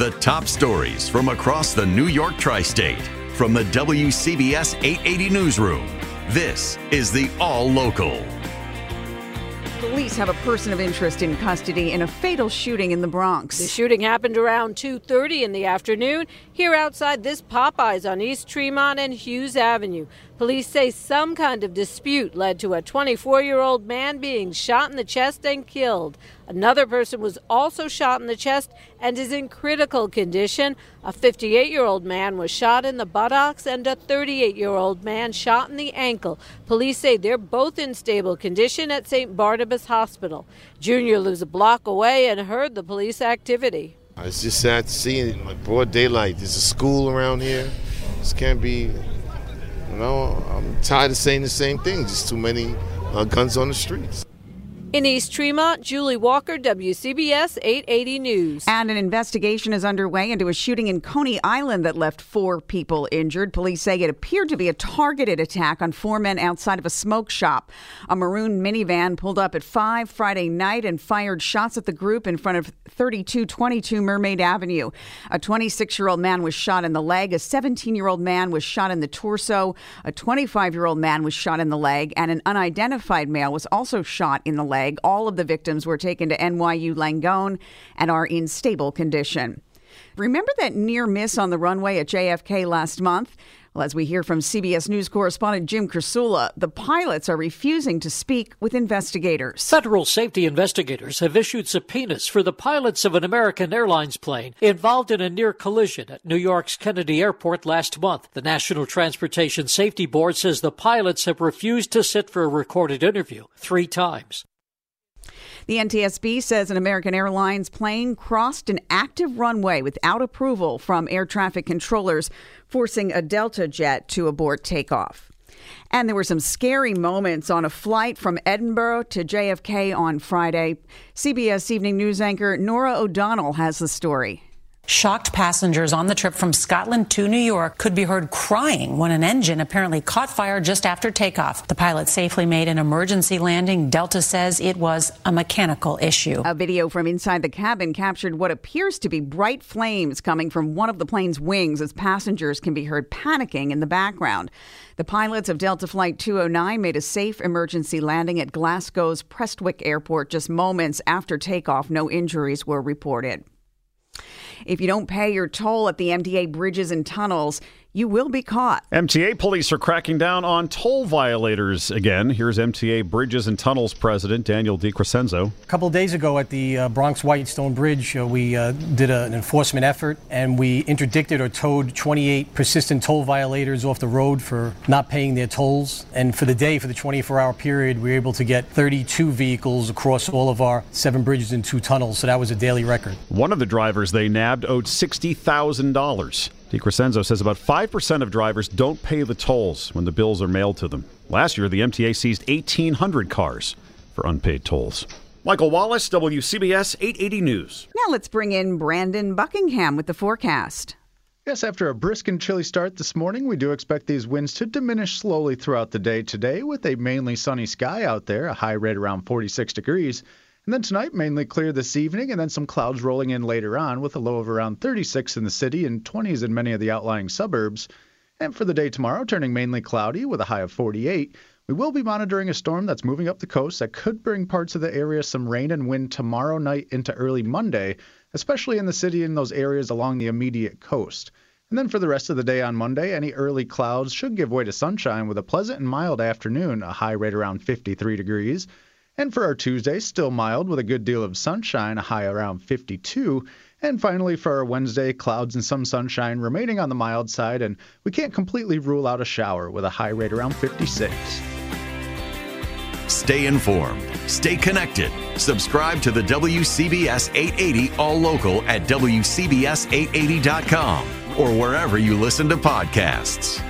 The top stories from across the New York tri state from the WCBS 880 Newsroom. This is the All Local. Police have a person of interest in custody in a fatal shooting in the Bronx. The shooting happened around 2:30 in the afternoon here outside this Popeyes on East Tremont and Hughes Avenue. Police say some kind of dispute led to a 24-year-old man being shot in the chest and killed. Another person was also shot in the chest and is in critical condition. A 58 year old man was shot in the buttocks and a 38 year old man shot in the ankle. Police say they're both in stable condition at St. Barnabas Hospital. Junior lives a block away and heard the police activity. It's just sad to see it in like broad daylight. There's a school around here. This can't be, you know, I'm tired of saying the same thing. Just too many uh, guns on the streets. In East Tremont, Julie Walker, WCBS 880 News. And an investigation is underway into a shooting in Coney Island that left four people injured. Police say it appeared to be a targeted attack on four men outside of a smoke shop. A maroon minivan pulled up at 5 Friday night and fired shots at the group in front of 3222 Mermaid Avenue. A 26 year old man was shot in the leg. A 17 year old man was shot in the torso. A 25 year old man was shot in the leg. And an unidentified male was also shot in the leg All of the victims were taken to NYU Langone and are in stable condition. Remember that near miss on the runway at JFK last month? Well, as we hear from CBS News correspondent Jim Krasula, the pilots are refusing to speak with investigators. Federal safety investigators have issued subpoenas for the pilots of an American Airlines plane involved in a near collision at New York's Kennedy Airport last month. The National Transportation Safety Board says the pilots have refused to sit for a recorded interview three times. The NTSB says an American Airlines plane crossed an active runway without approval from air traffic controllers, forcing a Delta jet to abort takeoff. And there were some scary moments on a flight from Edinburgh to JFK on Friday. CBS Evening News anchor Norah O'Donnell has the story. Shocked passengers on the trip from Scotland to New York could be heard crying when an engine apparently caught fire just after takeoff. The pilot safely made an emergency landing. Delta says it was a mechanical issue. A video from inside the cabin captured what appears to be bright flames coming from one of the plane's wings as passengers can be heard panicking in the background. The pilots of Delta Flight 209 made a safe emergency landing at Glasgow's Prestwick Airport just moments after takeoff. No injuries were reported. If you don't pay your toll at the MTA bridges and tunnels, you will be caught. MTA police are cracking down on toll violators again. Here's MTA Bridges and Tunnels President Daniel DeCrescenzo. A couple of days ago at the uh, Bronx Whitestone Bridge, uh, we uh, did a, an enforcement effort and we interdicted or towed 28 persistent toll violators off the road for not paying their tolls. And for the day, for the 24 hour period, we were able to get 32 vehicles across all of our seven bridges and two tunnels. So that was a daily record. One of the drivers they nabbed owed $60,000. DeCrescenzo says about 5% of drivers don't pay the tolls when the bills are mailed to them. Last year, the MTA seized 1,800 cars for unpaid tolls. Michael Wallace, WCBS 880 News. Now let's bring in Brandon Buckingham with the forecast. Yes, after a brisk and chilly start this morning, we do expect these winds to diminish slowly throughout the day today with a mainly sunny sky out there, a high rate around 46 degrees. And then tonight, mainly clear this evening, and then some clouds rolling in later on with a low of around 36 in the city and 20s in many of the outlying suburbs. And for the day tomorrow, turning mainly cloudy with a high of 48. We will be monitoring a storm that's moving up the coast that could bring parts of the area some rain and wind tomorrow night into early Monday, especially in the city and those areas along the immediate coast. And then for the rest of the day on Monday, any early clouds should give way to sunshine with a pleasant and mild afternoon, a high rate around 53 degrees. And for our Tuesday, still mild with a good deal of sunshine, a high around 52. And finally, for our Wednesday, clouds and some sunshine remaining on the mild side, and we can't completely rule out a shower with a high rate around 56. Stay informed, stay connected. Subscribe to the WCBS 880 All Local at WCBS880.com or wherever you listen to podcasts.